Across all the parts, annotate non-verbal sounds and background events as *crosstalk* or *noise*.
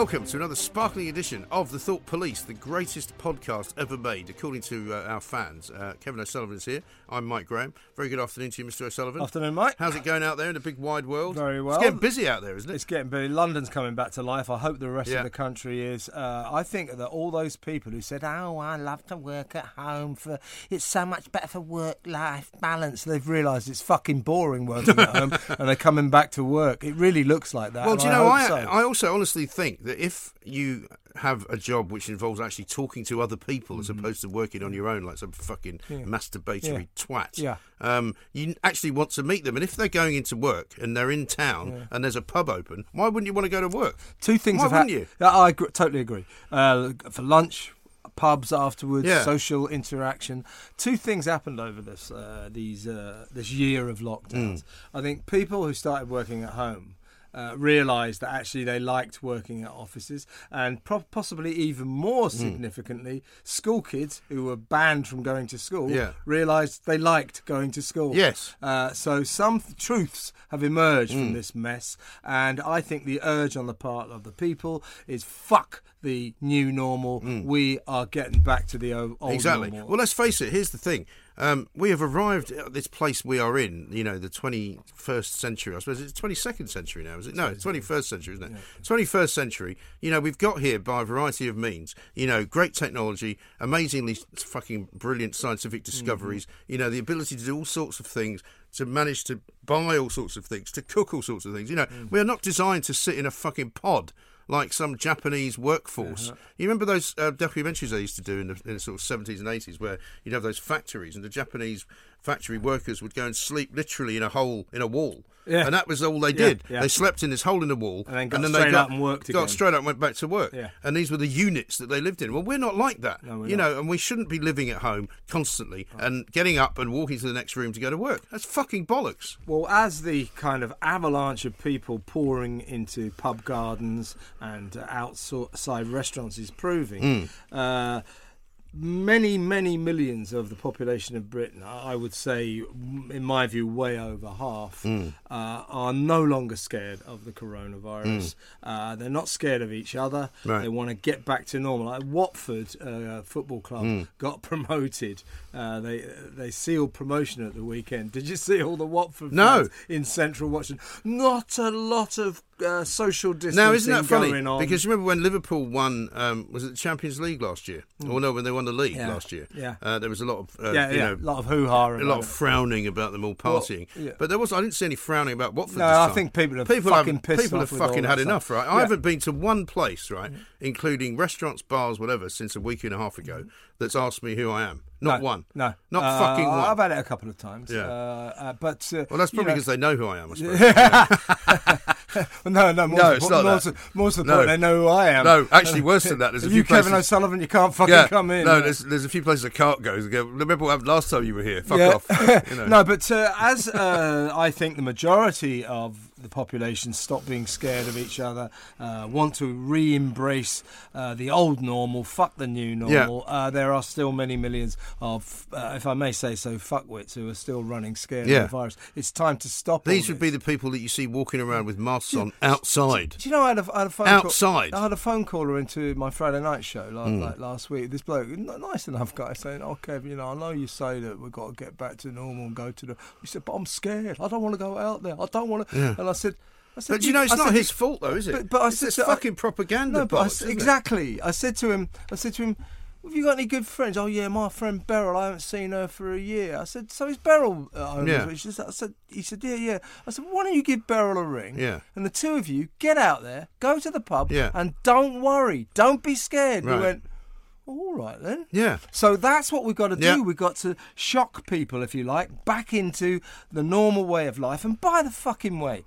Welcome to another sparkling edition of The Thought Police, the greatest podcast ever made, according to uh, our fans. Uh, Kevin O'Sullivan is here. I'm Mike Graham. Very good afternoon to you, Mr. O'Sullivan. Afternoon, Mike. How's it going out there in the big wide world? Very well. It's getting busy out there, isn't it? It's getting busy. London's coming back to life. I hope the rest Yeah. of the country is. Uh, I think that all those people who said, "Oh, I love to work at home for it's so much better for work-life balance," they've realised it's fucking boring working at home, *laughs* and they're coming back to work. It really looks like that. well, do you know, I, so. I also honestly think that if you have a job which involves actually talking to other people as opposed to working on your own like some fucking masturbatory Mm-hmm. Yeah. twat, Yeah. um, you actually want to meet them. And if they're going into work and they're in town and there's a pub open, why wouldn't you want to go to work? Two things Why have wouldn't you? I agree, totally agree. Uh, for lunch, pubs afterwards, Yeah. social interaction. Two things happened over this uh, these uh, this year of lockdowns. Mm. I think people who started working at home. Uh, realised that actually they liked working at offices, and pro- possibly even more Mm. significantly, school kids who were banned from going to school Yeah. realised they liked going to school. Yes. Uh, so some th- truths have emerged Mm. from this mess, and I think the urge on the part of the people is fuck the new normal. We are getting back to the old Mm. Exactly. normal. Well, let's face it. Here's the thing: um, we have arrived at this place we are in. You know, the 21st century. I suppose it's 22nd century now, is it? No, it's 21st century, isn't it? 21st century. You know, we've got here by a variety of means. You know, great technology, amazingly fucking brilliant scientific discoveries. You know, the ability to do all sorts of things. To manage to buy all sorts of things, to cook all sorts of things. You know, we are not designed to sit in a fucking pod like some Japanese workforce. You remember those uh, documentaries they used to do in the, in the sort of 70s and 80s where you'd have those factories and the Japanese factory workers would go and sleep literally in a hole in a wall. Yeah. And that was all they did. yeah. They slept in this hole in the wall And then got they straight up and worked got again. straight up and went back to work. Yeah. And these were the units that they lived in. Well, we're not like that. No, you not. know, and we shouldn't be living at home constantly and getting up and walking to the next room to go to work. That's fucking bollocks. Well, as the kind of avalanche of people pouring into pub gardens and outside restaurants is proving, uh, many, many millions of the population of Britain, I would say, in my view, way over half, uh, are no longer scared of the coronavirus. Uh, they're not scared of each other. Right. They want to get back to normal. Like Watford uh, Football Club got *laughs* promoted. Uh, they they sealed promotion at the weekend. Did you see all the Watford No. fans in central Washington? Not a lot of uh, social distancing Now, isn't that funny? going on. Because remember when Liverpool won, um, was it the Champions League last year? Or no, when they won the league. Yeah, last year? yeah. Uh, there was a lot of, uh, yeah, you yeah, know, a lot of hoo ha. a lot of frowning about them all partying. yeah. But there was, I didn't see any frowning about Watford. No, I think people are people fucking have, pissed People have fucking had stuff. enough, right? Yeah. I haven't been to one place, right, including restaurants, bars, whatever, since a week and a half ago, that's asked me who I am. Not no, one. No, Not Uh, fucking one. I've had it a couple of times. Yeah. uh, uh, but uh, well, that's probably because they know who I am, I suppose. *laughs* *laughs* *laughs* no, no, more No, to it's the, not more, that. more to the No. point, they know who I am. No, actually worse than that, there's a *laughs* few you Kevin O'Sullivan, you can't fucking yeah, come in. no, there's, there's a few places I can't go. Go, Remember what happened last time you were here? Fuck Yeah. off. *laughs* You know. No, but uh, as uh, I think the majority of the population stop being scared of each other, uh, want to re-embrace uh, the old normal, fuck the new normal. Uh, there are still many millions of, uh, if I may say so, fuckwits who are still running scared Yeah. of the virus. It's time to stop. These would this. be the people that you see walking around with masks on outside. Do you know I had a, I had a phone Outside. Call, I had a phone caller into my Friday night show like, Hmm. like last week. This bloke, nice enough guy, saying, "Oh, Kev, you know, I know you say that we've got to get back to normal and go to the." He said, "But I'm scared. I don't want to go out there. I don't want to." I said, "I said, But you know, it's I not said, his fault, though, is it? But, but I it's said, this to- I- fucking propaganda. no, but I bollocks, it? exactly. I said to him, I said to him, "Have you got any good friends?" Oh yeah, my friend Beryl. I haven't seen her for a year. I said, "So is Beryl uh, at home?" Yeah. Said, I said, "He said, yeah, yeah." I said, "Why don't you give Beryl a ring?" Yeah. And the two of you get out there, go to the pub, Yeah. and don't worry, don't be scared. Right. We went, "All right then." Yeah. So that's what we've got to do. Yeah. We've got to shock people, if you like, back into the normal way of life. And by the fucking way,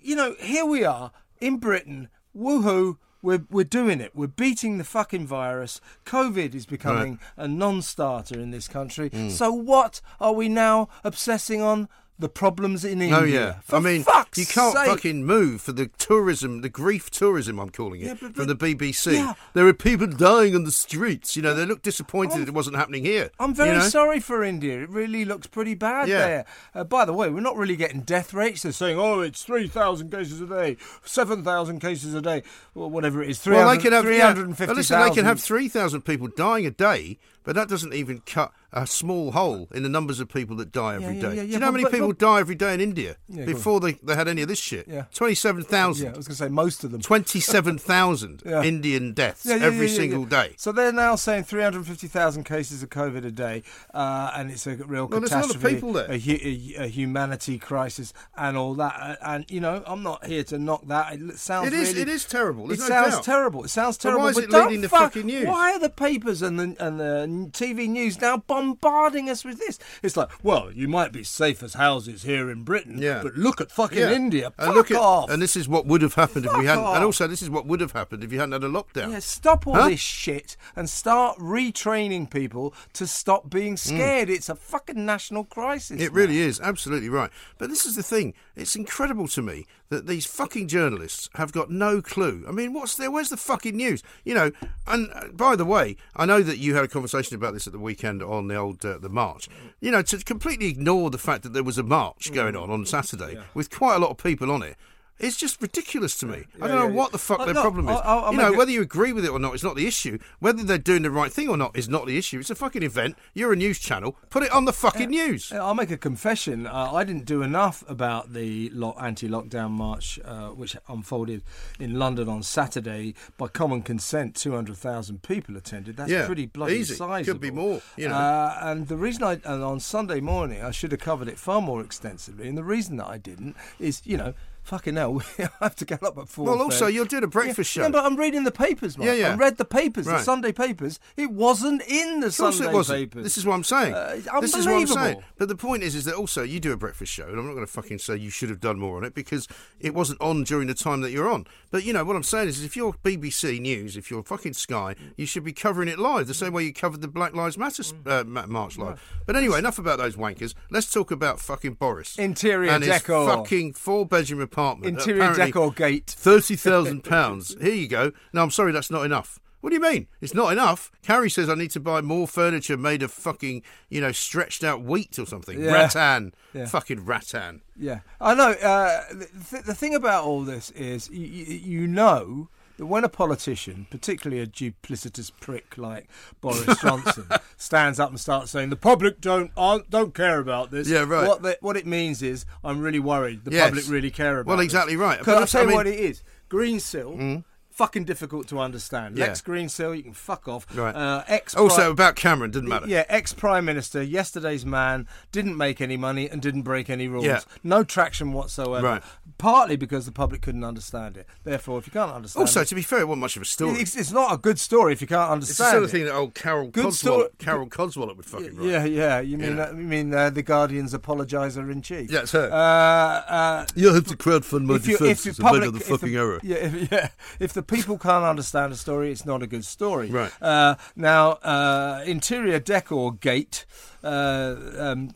you know, here we are in Britain, woohoo. We're, we're doing it. We're beating the fucking virus. COVID is becoming a non starter in this country. Mm. So, what are we now obsessing on? The problems in India. Oh yeah, For I mean, you can't sake. fucking move for the tourism, the grief tourism. I'm calling it Yeah, but- from the BBC. yeah. There are people dying on the streets. You know, they look disappointed that it wasn't happening here. I'm very you know? sorry for India. It really looks pretty bad Yeah. there. Uh, by the way, we're not really getting death rates. They're saying, oh, it's 3,000 cases a day, 7,000 cases a day, or whatever it is. 300, Well, they can have yeah, 350,000. well, listen, they can have three thousand people dying a day, but that doesn't even cut a small hole in the numbers of people that die every day. yeah, yeah, Do yeah, you know how many but- people but- die every day in India Yeah, before they, they had any of this shit? Yeah. Twenty-seven thousand. Yeah, I was going to say most of them. 27,000 *laughs* Yeah. Indian deaths Yeah, yeah, every yeah, yeah, single yeah. day. So they're now saying 350,000 cases of COVID a day, uh, and it's a real Well, there's a lot of catastrophe, people there. A, hu- a, a humanity crisis, and all that. Uh, And you know, I'm not here to knock that. It sounds It is, really, it is terrible. There's it no sounds doubt. terrible. It sounds But terrible. why is it leading the fuck- fucking news? Why are the papers and the and the TV news now bombarding us with this? It's like, well, you might be safe as houses here in Britain, Yeah. but look at fucking Yeah. India. And Fuck look at, off. and this is what would have happened if we hadn't. off. And also, this is what would have happened if you hadn't had a lockdown. Yeah, stop all Huh? this shit and start retraining people to stop being scared. It's a fucking national crisis. Mm. It really is, absolutely right. But this is the thing. It's incredible to me that these fucking journalists have got no clue. I mean, what's there? Where's the fucking news? You know. And uh, by the way, I know that you had a conversation about this at the weekend on the old uh, the march. You know, to completely ignore the fact that there was a march going on on Saturday with quite a lot of people on it. It's just ridiculous to me. I don't know yeah, what the fuck Uh, their no, problem is. I'll- I'll you know, whether you agree with it or not is not the issue. Whether they're doing the right thing or not is not the issue. It's a fucking event. You're a news channel. Put it on the fucking news. I'll make a confession. Uh, I didn't do enough about the lo- anti-lockdown march, uh, which unfolded in London on Saturday. By common consent, two hundred thousand people attended. That's Yeah, pretty bloody easy. sizable. Could be more, you know. Uh, and the reason I and on Sunday morning I should have covered it far more extensively. And the reason that I didn't is, you know. Fucking hell, *laughs* I have to get up at four. Well, also, you're doing a breakfast yeah, show. No, but I'm reading the papers, Mark. Yeah, yeah. I read the papers, the Sunday papers. It wasn't in the Of course Sunday it wasn't. papers. This is what I'm saying. Uh, this is what I'm saying. But the point is, is that also you do a breakfast show, and I'm not going to fucking say you should have done more on it because it wasn't on during the time that you're on. But you know what I'm saying is, if you're BBC News, if you're fucking Sky, you should be covering it live the same way you covered the Black Lives Matter uh, march live. But anyway, enough about those wankers. Let's talk about fucking Boris Interior and his fucking four bedroom apartment. Interior decor gate. Thirty thousand *laughs* pounds. Here you go. No, I'm sorry, that's not enough. What do you mean? It's not enough. Carrie says I need to buy more furniture made of fucking, you know, stretched out wheat or something. Yeah. Rattan. Yeah. Fucking rattan. Yeah, I know. Uh, the, th- the thing about all this is, you, you know that when a politician, particularly a duplicitous prick like Boris *laughs* Johnson, stands up and starts saying the public don't aren't, don't care about this. Yeah, right. What the, what it means is I'm really worried. The Yes. public really care about. It. Well, this." exactly right. Because I'll tell I you mean- what it is. green Greensill. Mm. Fucking difficult to understand. Yeah. Lex Greensill, you can fuck off. Right. Uh, ex Also about Cameron, didn't matter. yeah, ex Prime Minister, yesterday's man, didn't make any money and didn't break any rules. Yeah. No traction whatsoever. Right. Partly because the public couldn't understand it. Therefore, if you can't understand Also, it, to be fair, it wasn't much of a story. it's, it's not a good story if you can't understand. It's the sort of thing that old Carol Good Codswallop, story- Carol Codswallop would fucking write. Yeah, yeah. You mean know. uh, you mean uh, the Guardian's apologiser in chief? Yeah, it's her. Uh, uh, You'll have to crowdfund my if you, if the defence. public, the if fucking error. Yeah, if, *laughs* yeah. If the people can't understand a story, it's not a good story. Right. Uh, now, uh, interior decor gate. Uh, um,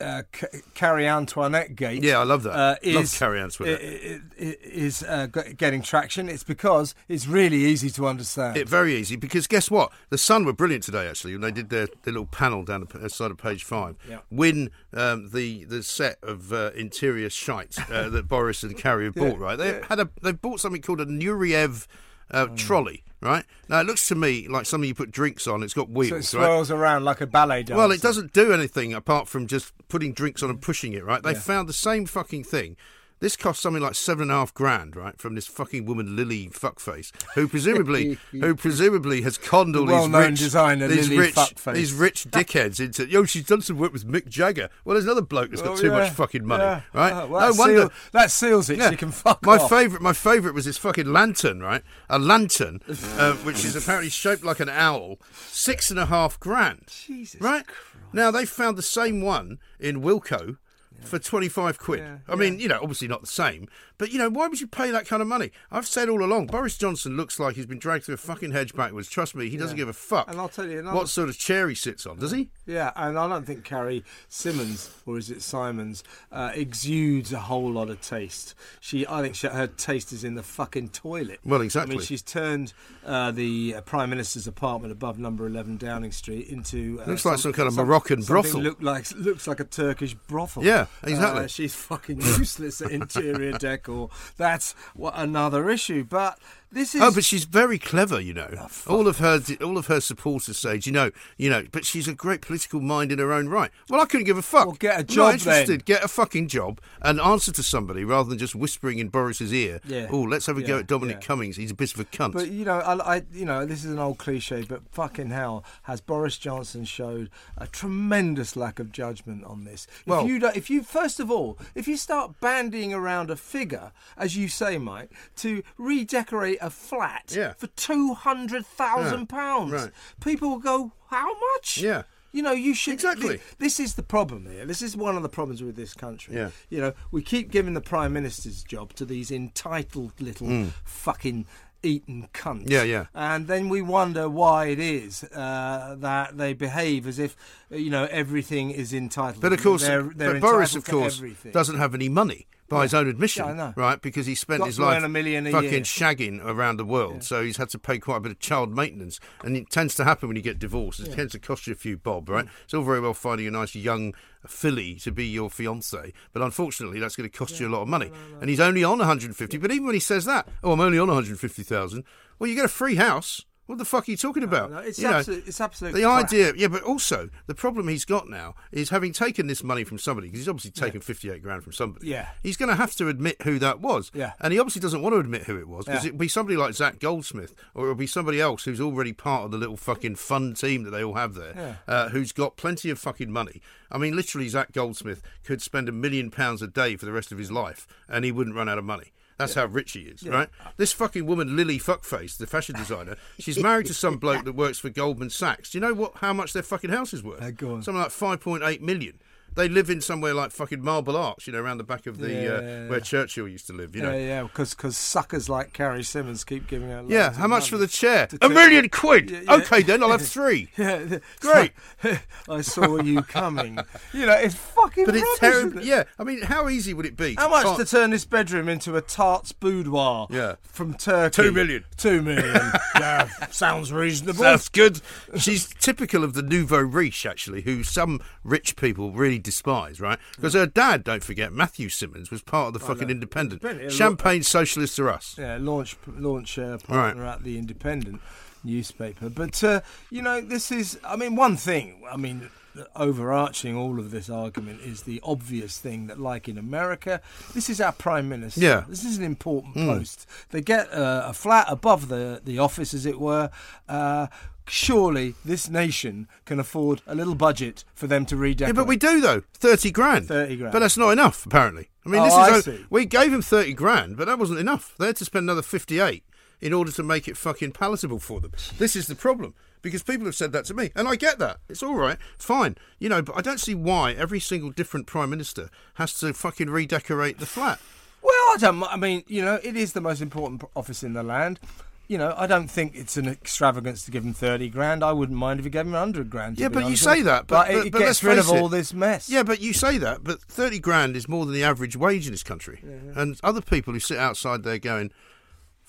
uh, C- Carrie Antoinette Gate. Yeah, I love that. Uh, Love Carrie Antoinette. i- i- i- Is uh, getting traction. It's because it's really easy to understand. It very easy because guess what? The Sun were brilliant today. Actually, when they did their, their little panel down the side of page five, Yeah. win um, the the set of uh, interior shite uh, that Boris and Carrie have *laughs* bought. Right, they yeah. had a they bought something called a Nureyev uh, Mm. trolley. Right now, it looks to me like something you put drinks on. It's got wheels. so it right? swirls around like a ballet dancer. Well, it doesn't do anything apart from just putting drinks on and pushing it, right? They Yeah. found the same fucking thing. This cost something like seven and a half grand, right, from this fucking woman Lily Fuckface, who presumably, *laughs* who presumably has conned all The these rich, designer, these Lily rich, Fuckface. these rich dickheads into. Yo, she's done some work with Mick Jagger. Well, there's another bloke that's got Oh, too yeah, much fucking money, yeah. right? Oh, well, no that, wonder. seal- that seals it. Yeah. She can fuck my off. favourite, my favourite was this fucking lantern, right? A lantern, *laughs* uh, which is apparently shaped like an owl. Six and a half grand. Jesus right? Now they found the same one in Wilko for 25 quid. Yeah, I mean, you know, obviously not the same, but, you know, why would you pay that kind of money? I've said all along, Boris Johnson looks like he's been dragged through a fucking hedge backwards. Trust me, he doesn't Yeah. give a fuck And I'll tell you another- what sort of chair he sits on, does he? Yeah, and I don't think Carrie Symonds, or is it Simons, uh, exudes a whole lot of taste. She, I think she, her taste is in the fucking toilet. Well, exactly. I mean, she's turned uh, the uh, Prime Minister's apartment above Number Eleven Downing Street into uh, Looks like some kind of Moroccan brothel. Look like looks like a Turkish brothel. Yeah, exactly. Uh, she's fucking *laughs* useless at interior decor. That's what another issue. But this oh, is Oh, but she's very clever, you know. Oh, all of her, all of her supporters say, "Do you know, you know." But she's a great political mind in her own right. Well, I couldn't give a fuck. Well, get a I'm job Not interested. then. Get a fucking job and answer to somebody rather than just whispering in Boris's ear. Yeah. Oh, let's have a go at Dominic yeah. Cummings. He's a bit of a cunt. But you know, I, I, you know, this is an old cliche, but fucking hell, has Boris Johnson showed a tremendous lack of judgment on this? If Well- you, if you first of all, if you start bandying around a figure, as you say, Mike, to redecorate a flat Yeah. for two hundred thousand pounds, right. people will go, "How much?" Yeah. You know, you should. Exactly. This is the problem here. This is one of the problems with this country. Yeah. You know, we keep giving the prime minister's job to these entitled little fucking Eton cunts. Mm. Yeah, yeah. And then we wonder why it is uh, that they behave as if you know everything is entitled. But of course, they're, they're but Boris, of course, doesn't have any money by his own admission, Yeah, right? Because he spent Got his life a million a fucking year. shagging around the world, so he's had to pay quite a bit of child maintenance, and it tends to happen when you get divorced. It tends to cost you a few bob, right? Mm. It's all very well finding a nice young filly to be your fiance, but unfortunately, that's going to cost you a lot of money. And he's only on 150. But even when he says that, oh, I'm only on 150,000. Well, you get a free house. What the fuck are you talking about? No, it's You know. It's absolute. the crap. idea, yeah, but also the problem he's got now is having taken this money from somebody because he's obviously taken fifty-eight grand from somebody. Yeah. he's going to have to admit who that was. Yeah. and he obviously doesn't want to admit who it was because Yeah. it'll be somebody like Zac Goldsmith or it'll be somebody else who's already part of the little fucking fun team that they all have there, Yeah. uh, who's got plenty of fucking money. I mean, literally, Zac Goldsmith could spend a million pounds a day for the rest of his life and he wouldn't run out of money. That's how rich he is, right? This fucking woman, Lily Fuckface, the fashion designer, she's married to some bloke that works for Goldman Sachs. Do you know what? How much their fucking house is worth? Uh, go on. Something like five point eight million. They live in somewhere like fucking Marble Arch, you know, around the back of the Yeah, uh, yeah, where. Churchill used to live. You know, Yeah, yeah, because because suckers like Carrie Symonds keep giving out. yeah. How much for the chair? A million quid. Okay, then I'll have *laughs* three. Yeah, Great. *laughs* I saw you coming. You know, it's fucking. But it's terrible. it? Yeah, I mean, how easy would it be? How much can't- to turn this bedroom into a tart's boudoir? Yeah. From Turkey. Two million. Two million. *laughs* yeah, sounds reasonable. That's good. She's typical of the nouveau riche, actually, who some rich people really despise, right? Because her dad, don't forget, Matthew Symonds, was part of the fucking Independent. Independent, Champagne socialists are us. yeah, launch launch uh, partner at the Independent newspaper. But uh, you know, this is. I mean, one thing. I mean. Overarching all of this argument is the obvious thing that, like in America, this is our prime minister. Yeah. this is an important post. They get uh, a flat above the the office, as it were. Uh, surely, this nation can afford a little budget for them to redecorate. Yeah, but we do though. Thirty grand. 30 grand. But that's not enough, apparently. I mean, Oh, this I is see. we gave him thirty grand, but that wasn't enough. They had to spend another fifty-eight in order to make it fucking palatable for them. This is the problem. Because people have said that to me, and I get that. It's all right, fine, you know. But I don't see why every single different prime minister has to fucking redecorate the flat. Well, I don't. I mean, you know, it is the most important office in the land. You know, I don't think it's an extravagance to give him thirty grand. I wouldn't mind if you gave him hundred grand. Yeah, but you say that, but- it, but- it but gets rid of it. all this mess. Yeah, but you say that, but thirty grand is more than the average wage in this country. And other people who sit outside there going,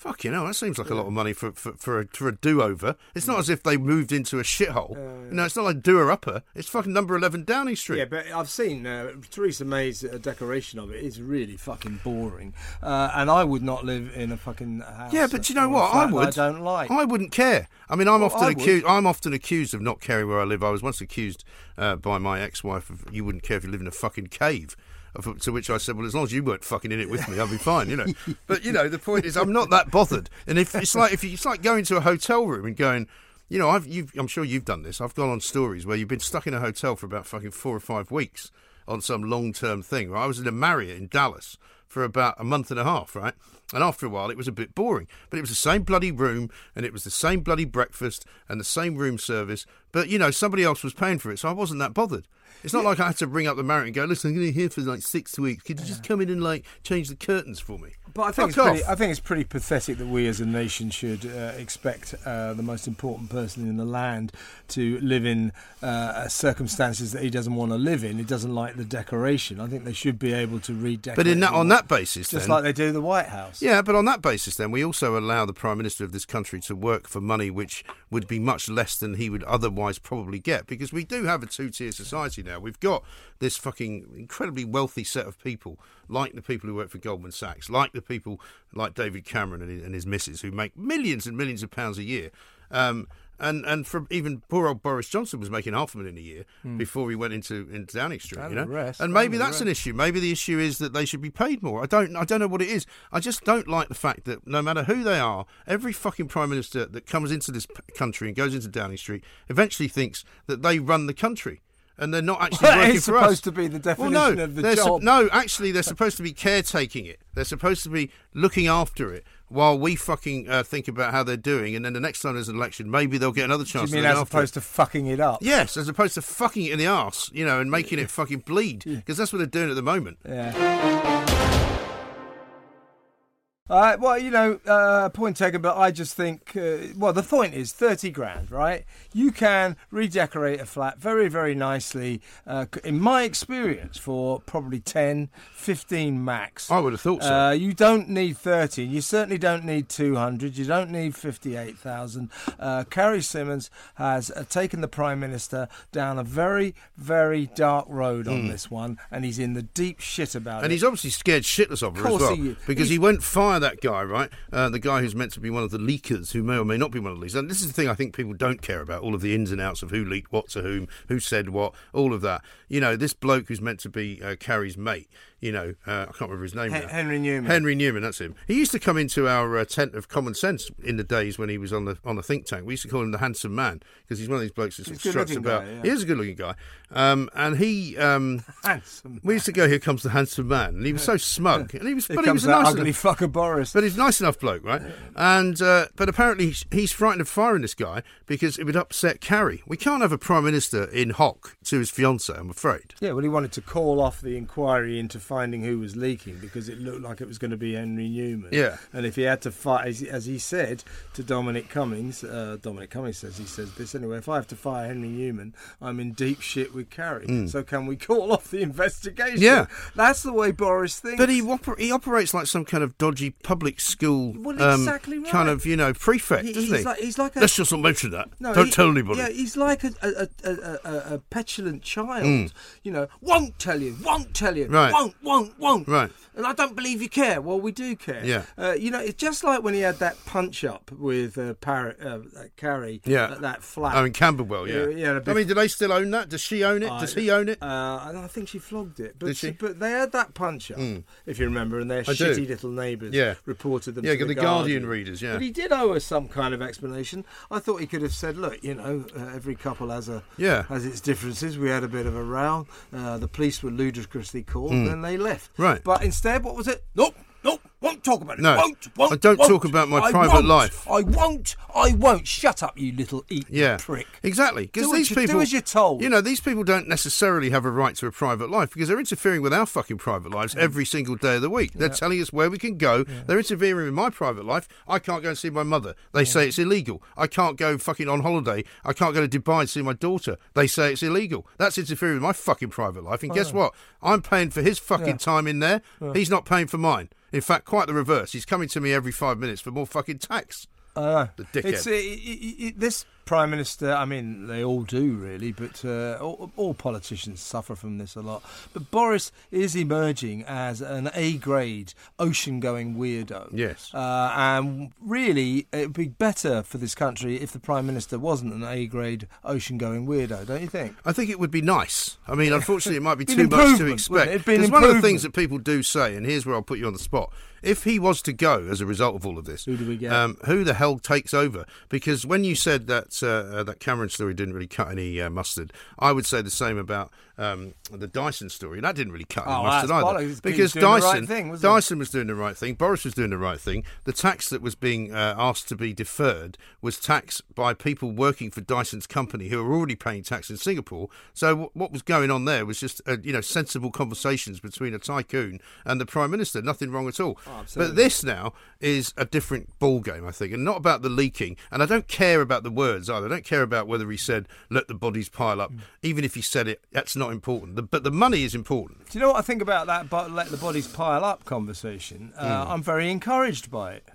"Fuck you know, that seems like a lot of money for for, for a, for a do over." It's not as if they moved into a shithole. You know, it's not like doer upper. It's fucking number eleven Downing Street. Yeah, but I've seen uh, Theresa May's uh, decoration of it is really fucking boring, uh, and I would not live in a fucking house. Yeah, but you know what? I would. I don't like. I wouldn't care. I mean, I'm Well, often accused. I'm often accused of not caring where I live. I was once accused uh, by my ex-wife of you wouldn't care if you live in a fucking cave. To which I said, "Well, as long as you weren't fucking in it with me, I'll be *laughs* fine." You know. but you know, the point is, I'm not that bothered. And if it's like if you, it's like going to a hotel room and going, you know, I've you've, I'm sure you've done this. I've gone on stories where you've been stuck in a hotel for about fucking four or five weeks on some long-term thing. Right? I was in a Marriott in Dallas for about a month and a half, right? And after a while, it was a bit boring. But it was the same bloody room, and it was the same bloody breakfast, and the same room service. But, you know, somebody else was paying for it, so I wasn't that bothered. It's not like I had to bring up the Marriott and go, listen, I'm going to be here for like six weeks. Could you just come in and, like, change the curtains for me? But I think, it's pretty. I think it's pretty pathetic that we as a nation should uh, expect uh, the most important person in the land to live in uh, circumstances that he doesn't want to live in. He doesn't like the decoration. I think they should be able to redecorate. But in that, on that basis, just then, like they do the White House. Yeah, but on that basis, then we also allow the prime minister of this country to work for money which would be much less than he would otherwise probably get, because we do have a two-tier society now. We've got this fucking incredibly wealthy set of people, like the people who work for Goldman Sachs, like the people like David Cameron and his, and his missus, who make millions and millions of pounds a year. Um, and and from even poor old Boris Johnson was making half a million a year before he went into into Downing Street, And you know. rest, and maybe that's an issue. Maybe the issue is that they should be paid more. I don't. I don't know what it is. I just don't like the fact that no matter who they are, every fucking prime minister that comes into this country and goes into Downing Street eventually thinks that they run the country. And they're not *laughs* actually That working is for us. supposed to be the Well, definition no, of the job. no, actually, they're supposed to be caretaking it. They're supposed to be looking after it while we fucking uh, think about how they're doing. And then the next time there's an election, maybe they'll get another Do chance. you mean as after it. opposed to fucking it up? Yes, as opposed to fucking it in the ass, you know, and making it fucking bleed, because that's what they're doing at the moment. Yeah. Uh, well, you know, uh, point taken, but I just think, uh, well, the point is 30 grand, right? You can redecorate a flat very, very nicely, uh, in my experience, for probably 10, 15 max. I would have thought so. Uh, you don't need 30. You certainly don't need 200. You don't need 58,000. Uh, Carrie Symonds has uh, taken the Prime Minister down a very, very dark road on this one, and he's in the deep shit about and it. he's obviously scared shitless of her Course as well, he because he won't fire that guy, right? Uh, the guy who's meant to be one of the leakers, who may or may not be one of the leakers. And this is the thing I think people don't care about: all of the ins and outs of who leaked what to whom, who said what, all of that. You know, this bloke who's meant to be uh, Carrie's mate. You know, uh, I can't remember his name now. Henry Newman. Henry Newman, that's him. He used to come into our uh, tent of common sense in the days when he was on the on the think tank. We used to call him the handsome man because he's one of these blokes that sort of struts about. guy, yeah. He is a good-looking guy, um, and he. Um, *laughs* Handsome. we used to go. Here comes the handsome man, and he was so *laughs* smug, and he was. But he was a nice ugly enough, fucker Boris. but he's a nice enough bloke, right? And uh, but apparently he's, he's frightened of firing this guy because it would upset Carrie. We can't have a prime minister in hock to his fiancée. I'm afraid. Yeah, well, he wanted to call off the inquiry into finding who was leaking because it looked like it was going to be Henry Newman. Yeah. And if he had to fight, as, as he said to Dominic Cummings, uh, Dominic Cummings says he says this anyway. If I have to fire Henry Newman, I'm in deep shit with Carrie. So can we call off the investigation? Yeah. that's the way Boris thinks. But he oper- he operates like some kind of dodgy public school, Well, um, exactly right. kind of you know prefect, He- doesn't he's he? like he's like a Let's just not mention that. No, Don't he- tell anybody. Yeah, he's like a, a, a, a, a, a petulant child. Mm. You know, won't tell you, won't tell you, Right. won't, won't, won't. Right. And I don't believe you care. Well, we do care. Yeah. Uh, you know, it's just like when he had that punch up with uh, Parrot, uh, Carrie Yeah. at that flat. Oh, in Camberwell, yeah. Yeah, yeah, I mean, do they still own that? Does she own it? Does he own it? Uh, I think she flogged it. But Did she? But they had that punch up, if you remember, and their I do. shitty little neighbours Yeah. reported them Yeah, to the the Guardian readers, yeah. But he did owe us some kind of explanation. I thought he could have said, look, you know, uh, every couple has a Yeah. has its differences. We had a bit of a row. Uh, the police were ludicrously called, and they left. Hmm. Right. But instead, what was it? Nope. Won't talk about it. No. won't, won't, I don't won't. talk about my I private won't. life. I won't. I won't. Shut up, you little eat Yeah, prick. exactly. Because these you- do people, as you're told. You know, these people don't necessarily have a right to a private life because they're interfering with our fucking private lives every single day of the week. They're telling us where we can go. They're interfering with my private life. I can't go and see my mother. They say it's illegal. I can't go fucking on holiday. I can't go to Dubai and see my daughter. They say it's illegal. That's interfering with my fucking private life. And guess what? I'm paying for his fucking Yeah. time in there. He's not paying for mine. In fact, quite the reverse. He's coming to me every five minutes for more fucking tax. I know. The dickhead. It's, uh, i i i this prime minister. I mean, they all do really, but uh, all, all politicians suffer from this a lot. But Boris is emerging as an A-grade ocean-going weirdo. Yes. uh, and really, it'd be better for this country if the prime minister wasn't an A-grade ocean-going weirdo, don't you think? I think it would be nice. I mean, unfortunately, it might be *laughs* too much to expect. wouldn't it? It'd be an Because one of the things that people do say, and here's where I'll put you on the spot: if he was to go as a result of all of this, Who do we get? Um, who the hell takes over? Because when you said that that uh, uh, that Cameron story didn't really cut any uh, mustard. I would say the same about um, the Dyson story, and that didn't really cut any Oh, mustard either. Because the right Dyson, thing? Dyson was doing the right thing. Boris was doing the right thing. The tax that was being uh, asked to be deferred was tax by people working for Dyson's company who are already paying tax in Singapore. So w- what was going on there was just uh, you know sensible conversations between a tycoon and the prime minister. Nothing wrong at all. Oh, but this now is a different ball game, I think, and not about the leaking. And I don't care about the words either. I don't care about whether he said "let the bodies pile Mm. up." Even if he said it, that's not important. The, but the money is important. Do you know what I think about that? But let the bodies pile up conversation. Uh, Hmm. I'm very encouraged by it.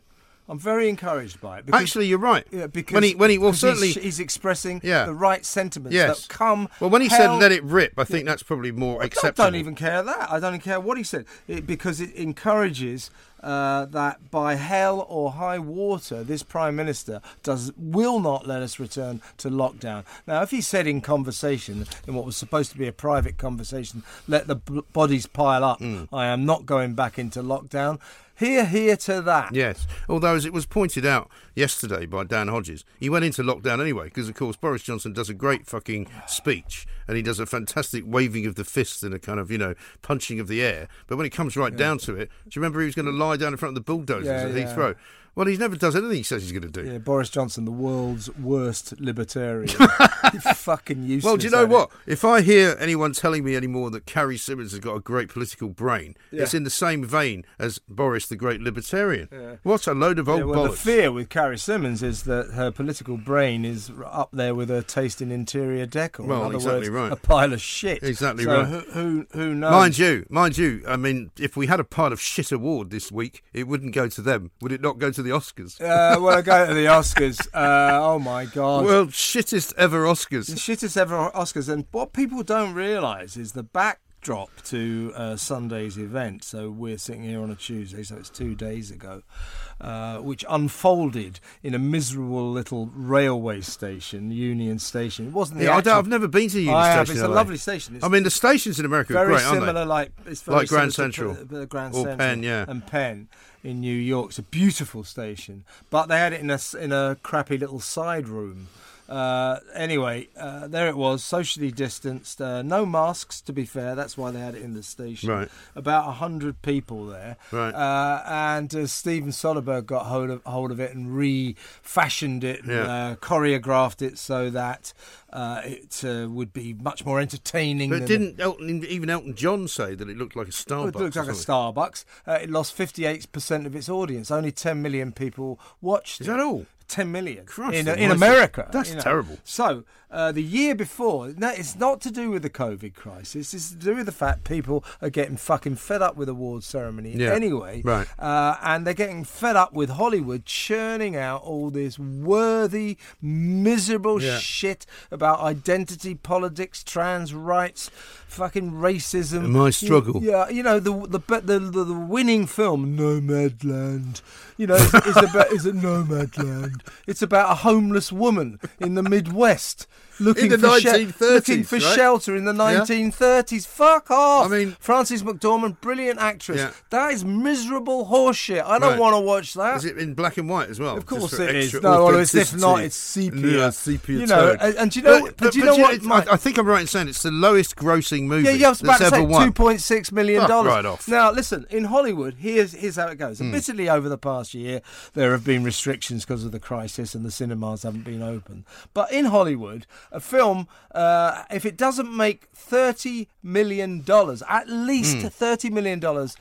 I'm very encouraged by it. because- Actually, you're right. Yeah, because when he when he well because he's- certainly he's, expressing Yeah. the right sentiments Yes. that come. well when he said "let it rip," I think that's probably more I acceptable. don't even care that. I don't even care what he said it, because it encourages uh, that by hell or high water, this prime minister does will not let us return to lockdown. Now, if he said in conversation, in what was supposed to be a private conversation, let the b- bodies pile up, Hmm. I am not going back into lockdown. Here, here to that. Yes. Although, as it was pointed out yesterday by Dan Hodges, he went into lockdown anyway because, of course, Boris Johnson does a great fucking speech and he does a fantastic waving of the fists and a kind of, you know, punching of the air. But when it comes right down to it, do you remember he was going to lie down in front of the bulldozers Yeah, at yeah. Heathrow? Well, he never does anything he says he's going to do. Yeah, Boris Johnson, the world's worst libertarian. *laughs* fucking useless. Well, do you know at it. what? If I hear anyone telling me anymore that Carrie Symonds has got a great political brain, it's in the same vein as Boris, the great libertarian. Yeah. What a load of old Yeah, well, the fear with Carrie Symonds is that her political brain is up there with her taste in interior decor. Well, in other exactly words, right. a pile of shit. Exactly so right. Who, who who knows? Mind you, mind you, I mean, if we had a pile of shit award this week, it wouldn't go to them. Would it not go to the Oscars? Uh, when I go to the Oscars, *laughs* uh, oh my god. World shittest ever the Oscars. shittest ever Oscars. And what people don't realise is the backdrop to uh, Sunday's event. So we're sitting here on a Tuesday, so it's two days ago, uh, which unfolded in a miserable little railway station, Union Station. It wasn't the Yeah, I actual- don't, I've never been to Union I Station. have. It's a lovely station. It's I mean, the stations in America are very great, aren't similar, they? like it's very Like Grand to Central P- the Grand or Central Penn, yeah. and Penn in New York. It's a beautiful station, but they had it in a in a crappy little side room. Uh, anyway, uh, there it was, socially distanced, uh, no masks. To be fair, that's why they had it in the station. Right. About a hundred people there. Right. Uh, and uh, Steven Soderbergh got hold of hold of it and refashioned it, and, Yeah. uh, choreographed it so that uh, it uh, would be much more entertaining. But than didn't Elton, even Elton John say that it looked like a Starbucks? it looks or like a? Starbucks. Uh, it lost 58% of its audience. Only 10 million people watched Is it. that all? 10 million Christ in, in America. That's terrible. So, uh, the year before, no, it's not to do with the COVID crisis. It's to do with the fact people are getting fucking fed up with awards ceremony Yeah. anyway. Right. Uh, and they're getting fed up with Hollywood churning out all this worthy, miserable Yeah. shit about identity politics, trans rights, fucking racism. My You- struggle. yeah, you know the the the, the, the winning film Nomadland. You know, is, is about is it Nomadland? It's about a homeless woman in the Midwest looking the for shel- 1930s, looking for right? shelter in the 1930s. Fuck off! I mean- Frances McDormand, brilliant actress. Yeah. That is miserable horseshit. I don't Right. want to watch that. Is it in black and white as well? Of course it is. No, well, it's if not, it's sepia. Yeah, sepia You know, and- and do you know- but do you know what, I, I think I'm right in saying it's the lowest grossing movie Yeah, yeah, I was about to say two point six million dollars. right off. Now, listen, in Hollywood, here's here's how it goes. Hmm. Admittedly, over the past year, there have been restrictions because of the crisis, and the cinemas haven't been open. But in Hollywood, a film, uh, if it doesn't make thirty million dollars, at least Hmm. thirty million dollars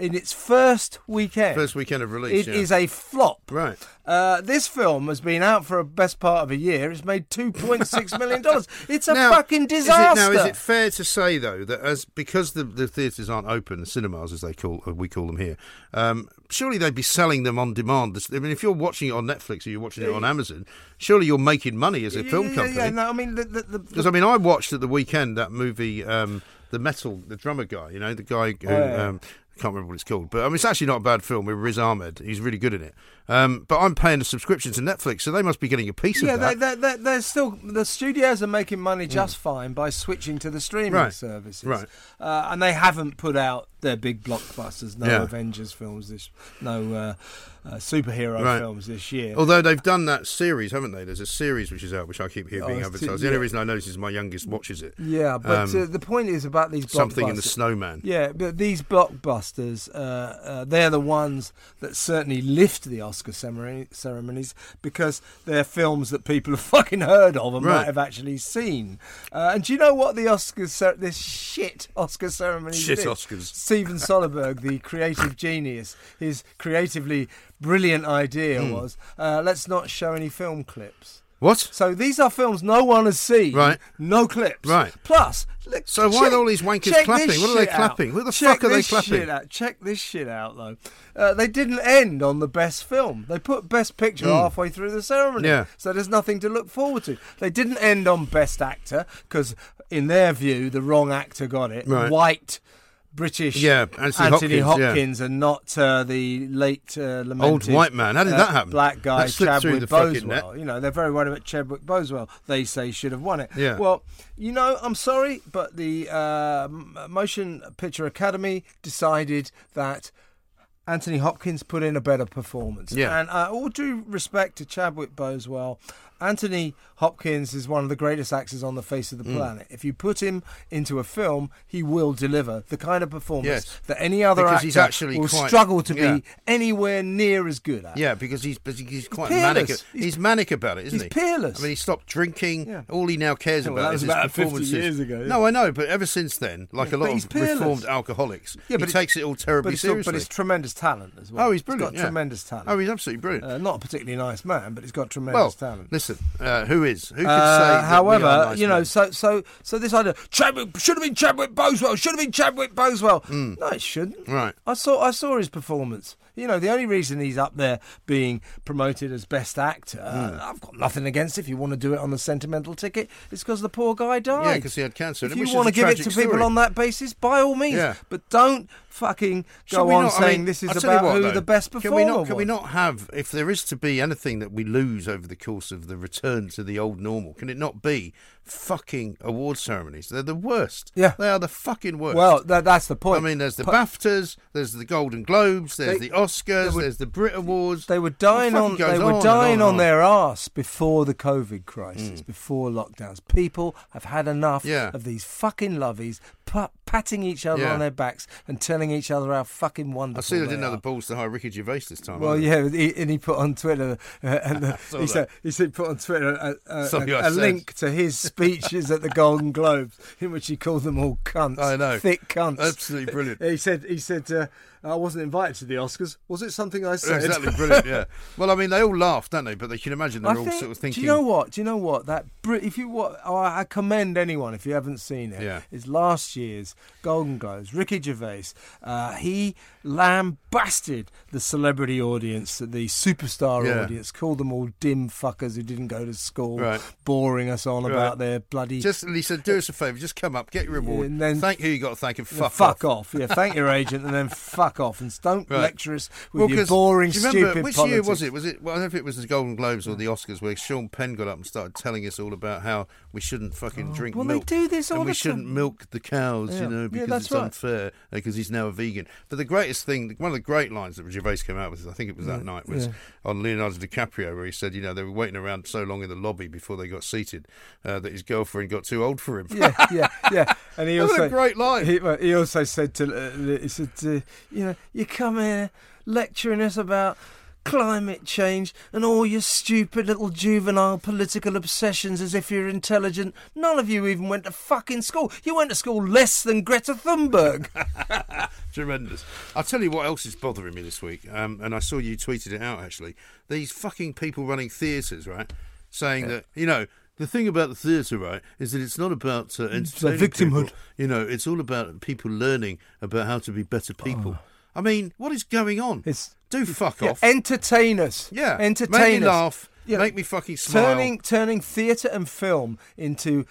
in its first weekend, First weekend of release. it yeah. is a flop. right. Uh, this film has been out for a best part of a year. It's made two point six million dollars. *laughs* It's a Now, fucking is it- disaster. now, is it fair to say though that as because the, the theatres aren't open, the cinemas as they call uh, we call them here, um, surely they'd be selling them on demand. I mean, if you're watching it on Netflix or you're watching it on Amazon, surely you're making money as a Yeah, film yeah, company. Yeah, no, I mean Because I mean, I watched at the weekend that movie, um, the metal, the drummer guy. You know, the guy who Oh, yeah. um, can't remember what it's called, but I mean, it's actually not a bad film with Riz Ahmed. He's really good in it. Um, but I'm paying a subscription to Netflix, so they must be getting a piece yeah, of that. they, they, they're still the studios are making money just fine by switching to the streaming Mm. Right, services, right. Uh, and they haven't put out their big blockbusters. No Yeah. Avengers films this, no uh, uh, superhero Right. films this year. Although they've done that series, haven't they? There's a series which is out, which I keep hearing Oh, being advertised. The only yeah. reason I notice is my youngest watches it. yeah, but Um, uh, the point is about these blockbusters. Something in the Snowman. Yeah, but these blockbusters, uh, uh, they're the ones that certainly lift the Oscar ceremony, ceremonies because they're films that people have *laughs* fucking heard of and Right. might have actually seen. Uh, and do you know what the Oscars, cer- this shit Oscar ceremony Shit did? Oscars. Steven Soderbergh, the creative genius, his creatively brilliant idea Hmm. was uh, let's not show any film clips. What? So these are films no one has seen. Right. No clips. Right. Plus, look, So why are all these wankers clapping? What are they shit out. clapping? What the Check fuck are they clapping? Shit out. Check this shit out, though. Uh, they didn't end on the best film. They put best picture halfway through the ceremony. Yeah. So there's nothing to look forward to. They didn't end on best actor because, in their view, the wrong actor got it. Right. White. British Yeah, Anthony Hopkins, Hopkins, yeah. and not uh, the late uh, lamented Old white man. How did that happen? Black guy That slipped through Chadwick Boswell. You know they're very worried about Chadwick Boswell. They say should have won it. Yeah. Well, you know, I'm sorry, but the uh, Motion Picture Academy decided that. Anthony Hopkins put in a better performance. Yeah. And uh, all due respect to Chadwick Boswell, Anthony Hopkins is one of the greatest actors on the face of Mm. the planet. If you put him into a film, he will deliver the kind of performance Yes. that any other Because actor he's actually will quite- struggle to yeah. be anywhere near as good at. Yeah, because he's he's quite peerless. manic. He's- He's, manic about it, isn't he's he? peerless. I mean, he stopped drinking. Yeah. All he now cares Well, about is his about 50 performances. years ago, yeah. No, I know, but ever since then, like Yeah, a lot he's of reformed alcoholics, Yeah, but he it- takes it all terribly but seriously. but it's tremendous talent as well. oh, he's brilliant. got yeah. tremendous talent. Oh, he's absolutely brilliant. uh, not a particularly nice man, but he's got tremendous well, talent. listen, uh, who is? Who can Uh, say? however, nice you know, men? so so so this idea Chadwick should have been Chadwick Boswell, should have been Chadwick Boswell. No, it shouldn't. Right. I saw I saw his performance. You know, the only reason he's up there being promoted as best actor, uh, I've got nothing against if you want to do it on the sentimental ticket. It's because the poor guy died. Yeah, because he had cancer. If you want to give it to tragic people on that basis, by all means. Yeah. But don't fucking go on not- I saying mean, this is I'll tell you about what, who though. the best Can performer we not? Can we not have? If there is to be anything that we lose over the course of the return to the old normal, can it not be fucking award ceremonies? They're the worst. Yeah. they are the fucking worst. Well, that, that's the point. I mean, there's the Pu- BAFTAs, there's the Golden Globes, there's They- the Oscars, were- there's the Brit Awards. They were dying on they were and dying on on, on. their arse before the COVID crisis, Mm. before lockdowns. People have had enough Yeah. of these fucking lovies pa- patting each other Yeah. on their backs and telling each other how fucking wonderful. I see they they didn't have the balls to hire Ricky Gervais this time. Well, yeah, he, and he put on Twitter, uh, and *laughs* the, he said he said put on Twitter a, a, Something a, I a said. link to his speeches at the Golden Globes, in which he called them all cunts. I know. thick cunts. Absolutely brilliant. He said he said uh, I wasn't invited to the Oscars. Was it something I said? Exactly, *laughs* brilliant. Yeah. Well, I mean, they all laughed, don't they? But they can imagine they're I all think, sort of thinking. Do you know what? Do you know what? That if you what, oh, I commend anyone if you haven't seen it. Yeah. It's last year's Golden Globes. Ricky Gervais. Uh, he lambasted the celebrity audience, the superstar Yeah. audience, called them all dim fuckers who didn't go to school, Right. boring us on Right. about their bloody. Just said, do us a favour, just come up, get your reward, and then- thank who you got to thank, and Yeah, fuck, off. Yeah, thank your agent and then fuck *laughs* off and don't Right. lecture us with Well, your boring, do you remember, stupid which politics. year was it? Was it? Well, I don't know if it was the Golden Globes or the Oscars where Sean Penn got up and started telling us all about how we shouldn't fucking drink Oh, well, they do this all and we the shouldn't time. milk the cows, Yeah. you know, because that's it's right. unfair because he's now a vegan. But the greatest thing, one of the great lines that Gervais came out with, I think it was that Yeah, night, was yeah. on Leonardo DiCaprio, where he said, you know, they were waiting around so long in the lobby before they got seated uh, that his girlfriend got too old for him. yeah, yeah, yeah. And he *laughs* also a great line. He, well, he also said to uh, he said, uh, you know, you come here lecturing us about climate change and all your stupid little juvenile political obsessions as if you're intelligent. None of you even went to fucking school. You went to school less than Greta Thunberg. *laughs* Tremendous. I'll tell you what else is bothering me this week, um, and I saw you tweeted it out actually. These fucking people running theatres, right? Saying that, you know, the thing about the theatre, right, is that it's not about uh, entertaining victimhood. people. You know, it's all about people learning about how to be better people. I mean, what is going on? It's Do fuck yeah, off. entertain us. yeah, entertain make me us. laugh. Yeah. Make me fucking smile. Turning turning theatre and film into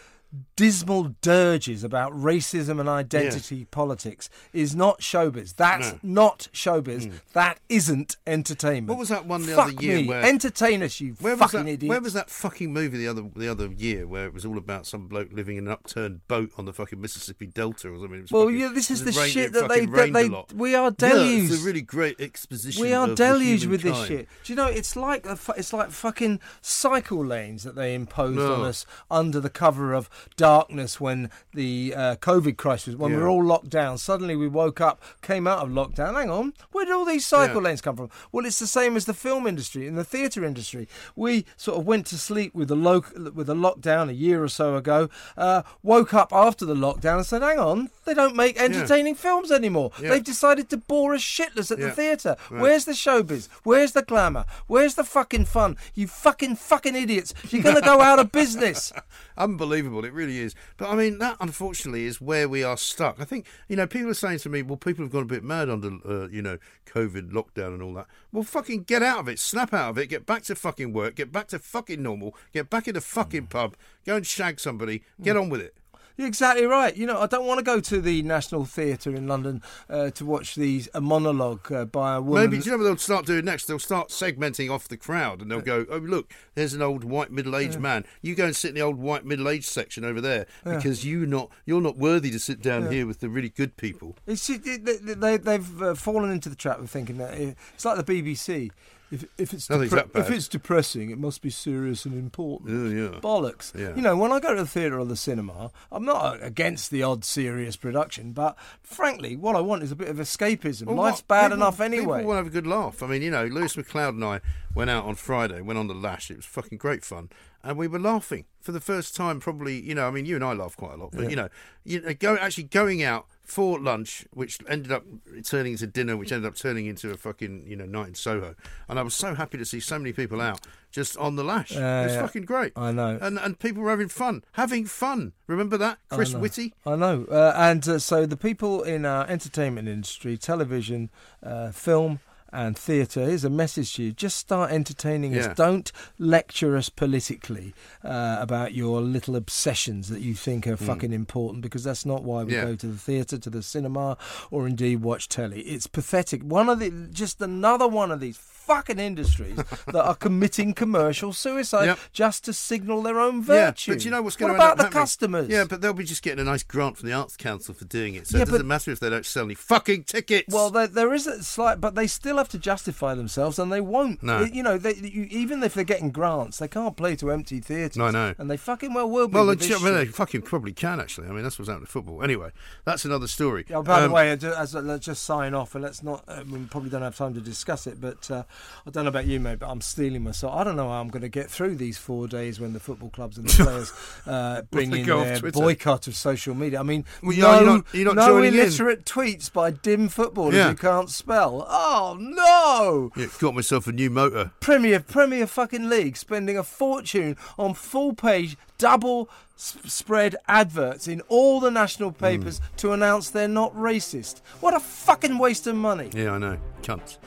dismal dirges about racism and identity politics is not showbiz. That's No. not showbiz. Mm. That isn't entertainment. What was that one the Fuck other year me. where- Entertain us, you Where was fucking that? idiot. Where was that fucking movie the other the other year where it was all about some bloke living in an upturned boat on the fucking Mississippi Delta or something? Well, fucking- yeah, this is the rained- shit that they that they we are Yeah, deluged. it's a really great exposition. We are deluged with this shit. Do you know? It's like a it's like fucking cycle lanes that they imposed No. on us under the cover of darkness when the uh, COVID crisis, when we were all locked down. Suddenly we woke up, came out of lockdown. Hang on, where did all these cycle Yeah. lanes come from? Well, it's the same as the film industry and the theatre industry. We sort of went to sleep with the lo- with the lockdown a year or so ago. Uh, woke up after the lockdown and said, "Hang on, they don't make entertaining films anymore. Yeah. They've decided to bore us shitless at the theatre. Right. Where's the showbiz? Where's the glamour? Where's the fucking fun? You fucking fucking idiots! You're gonna go out of business. *laughs* Unbelievable, it really is. But I mean, that unfortunately is where we are stuck. I think you know people are saying to me, "Well, people have gone a bit mad under uh, you know COVID lockdown and all that." Well, fucking get out of it, snap out of it, get back to fucking work, get back to fucking normal, get back in the fucking pub, go and shag somebody, get on with it. You're exactly right. You know, I don't want to go to the National Theatre in London uh, to watch these a monologue uh, by a woman. Maybe do you know what they'll start doing next? They'll start segmenting off the crowd, and they'll go, "Oh, look, there's an old white middle-aged man. You go and sit in the old white middle-aged section over there because you not you're not worthy to sit down here with the really good people." It's, it, it, they, they've uh, fallen into the trap of thinking that it's like the BBC. If, if it's that if it's depressing, it must be serious and important. Oh, yeah. Bollocks. Yeah. You know, when I go to the theatre or the cinema, I'm not against the odd serious production, but frankly, what I want is a bit of escapism. Well, Life's what- bad people- enough anyway. People want to have a good laugh. I mean, you know, Lewis McLeod and I went out on Friday, went on the lash. It was fucking great fun, and we were laughing for the first time. Probably, you know, I mean, you and I laugh quite a lot, but you know, you uh, go actually going out for lunch, which ended up turning into dinner, which ended up turning into a fucking you know night in Soho, and I was so happy to see so many people out just on the lash. Uh, it was yeah. fucking great. I know. and and people were having fun, having fun. Remember that, Chris know. Whitty? I know. Uh, and uh, so the people in our entertainment industry, television, uh, film, and theatre, here's a message to you. Just start entertaining Yeah. us. Don't lecture us politically uh, about your little obsessions that you think are fucking important because that's not why we. Yeah. go to the theatre, to the cinema, or indeed watch telly. It's pathetic. One of the, just another one of these fucking industries *laughs* that are committing commercial suicide Yep. just to signal their own virtue. Yeah, but you know what's going What to about the happening? customers? Yeah, but they'll be just getting a nice grant from the Arts Council for doing it. So Yeah, it doesn't but- matter if they don't sell any fucking tickets. Well, there, there is a slight, but they still have to justify themselves, and they won't. No. You know, they, you, even if they're getting grants, they can't play to empty theatres. No, I know. And they fucking well will be. well, they, I mean, they fucking probably can actually. I mean, that's what's happening to football. Anyway, that's another story. Oh, by Um, the way, as, as, let's just sign off, and let's not. Uh, we probably don't have time to discuss it, but uh, I don't know about you, mate, but I'm steeling myself. I don't know how I'm going to get through these four days when the football clubs and the *laughs* players uh, bring in their boycott of social media. I mean, Well, no, you're not- you're not no joining in. illiterate tweets by dim footballers Yeah. who can't spell. Oh no! yeah, got myself a new motor. Premier Premier fucking League spending a fortune on full page double spread adverts in all the national papers to announce they're not racist. What a fucking waste of money. Yeah, I know, cunts.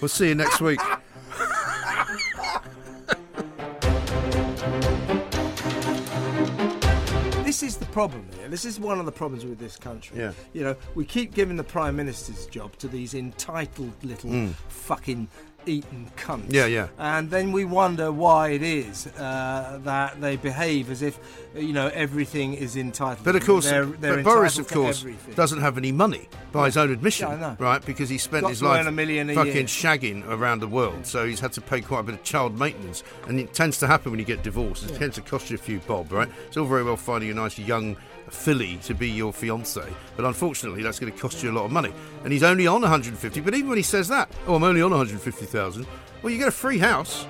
We'll see you next week. This is the problem here. This is one of the problems with this country. Yeah. You know, we keep giving the Prime Minister's job to these entitled little mm. fucking Eton cunts. Yeah, yeah. And then we wonder why it is uh, that they behave as if, you know, everything is entitled. But of course, they're, they're but Boris, of course, everything. doesn't have any money by his own admission, Yeah, I know. right? Because he spent Got his life a million a fucking year. shagging around the world, so he's had to pay quite a bit of child maintenance, and it tends to happen when you get divorced. It tends to cost you a few bob, right? It's all very well finding a nice young filly to be your fiance, but unfortunately, that's going to cost you a lot of money. And he's only on 150. But even when he says that, oh, I'm only on 150,000. Well, you get a free house.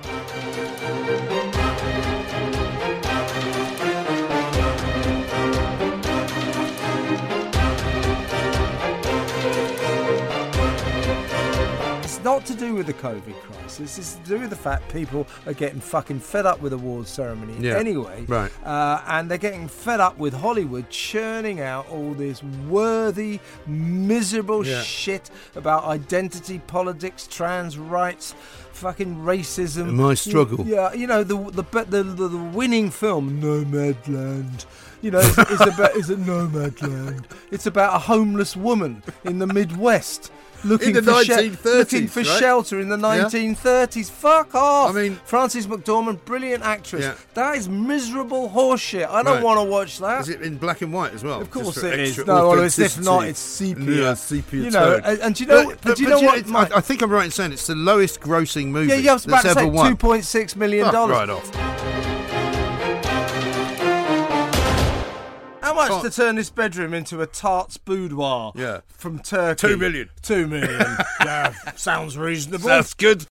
Not to do with the COVID crisis. It's to do with the fact people are getting fucking fed up with awards ceremony Yeah. anyway. Right. Uh, and they're getting fed up with Hollywood churning out all this worthy, miserable Yeah. shit about identity politics, trans rights, fucking racism. My struggle. Yeah, you know the the the, the, the winning film Nomadland. You know, it's, it's about it's a Nomadland. It's about a homeless woman in the Midwest. Looking the for, 1930s, looking for right? shelter in the 1930s. Fuck off! I mean- Frances McDormand, brilliant actress. Yeah. That is miserable horseshit. I don't Right. want to watch that. Is it in black and white as well? Of course it is. No, well, it's if not, it's sepia. Yeah, sepia You know, and, and do you know, But- but, do you know what? Mike? I, I think I'm right in saying it's the lowest grossing movie yeah, yeah, I was about to say two point six million dollars. right off. How much to turn this bedroom into a tart's boudoir? Yeah. from Turkey. Two million. Two million. *laughs* yeah, sounds reasonable. That's good.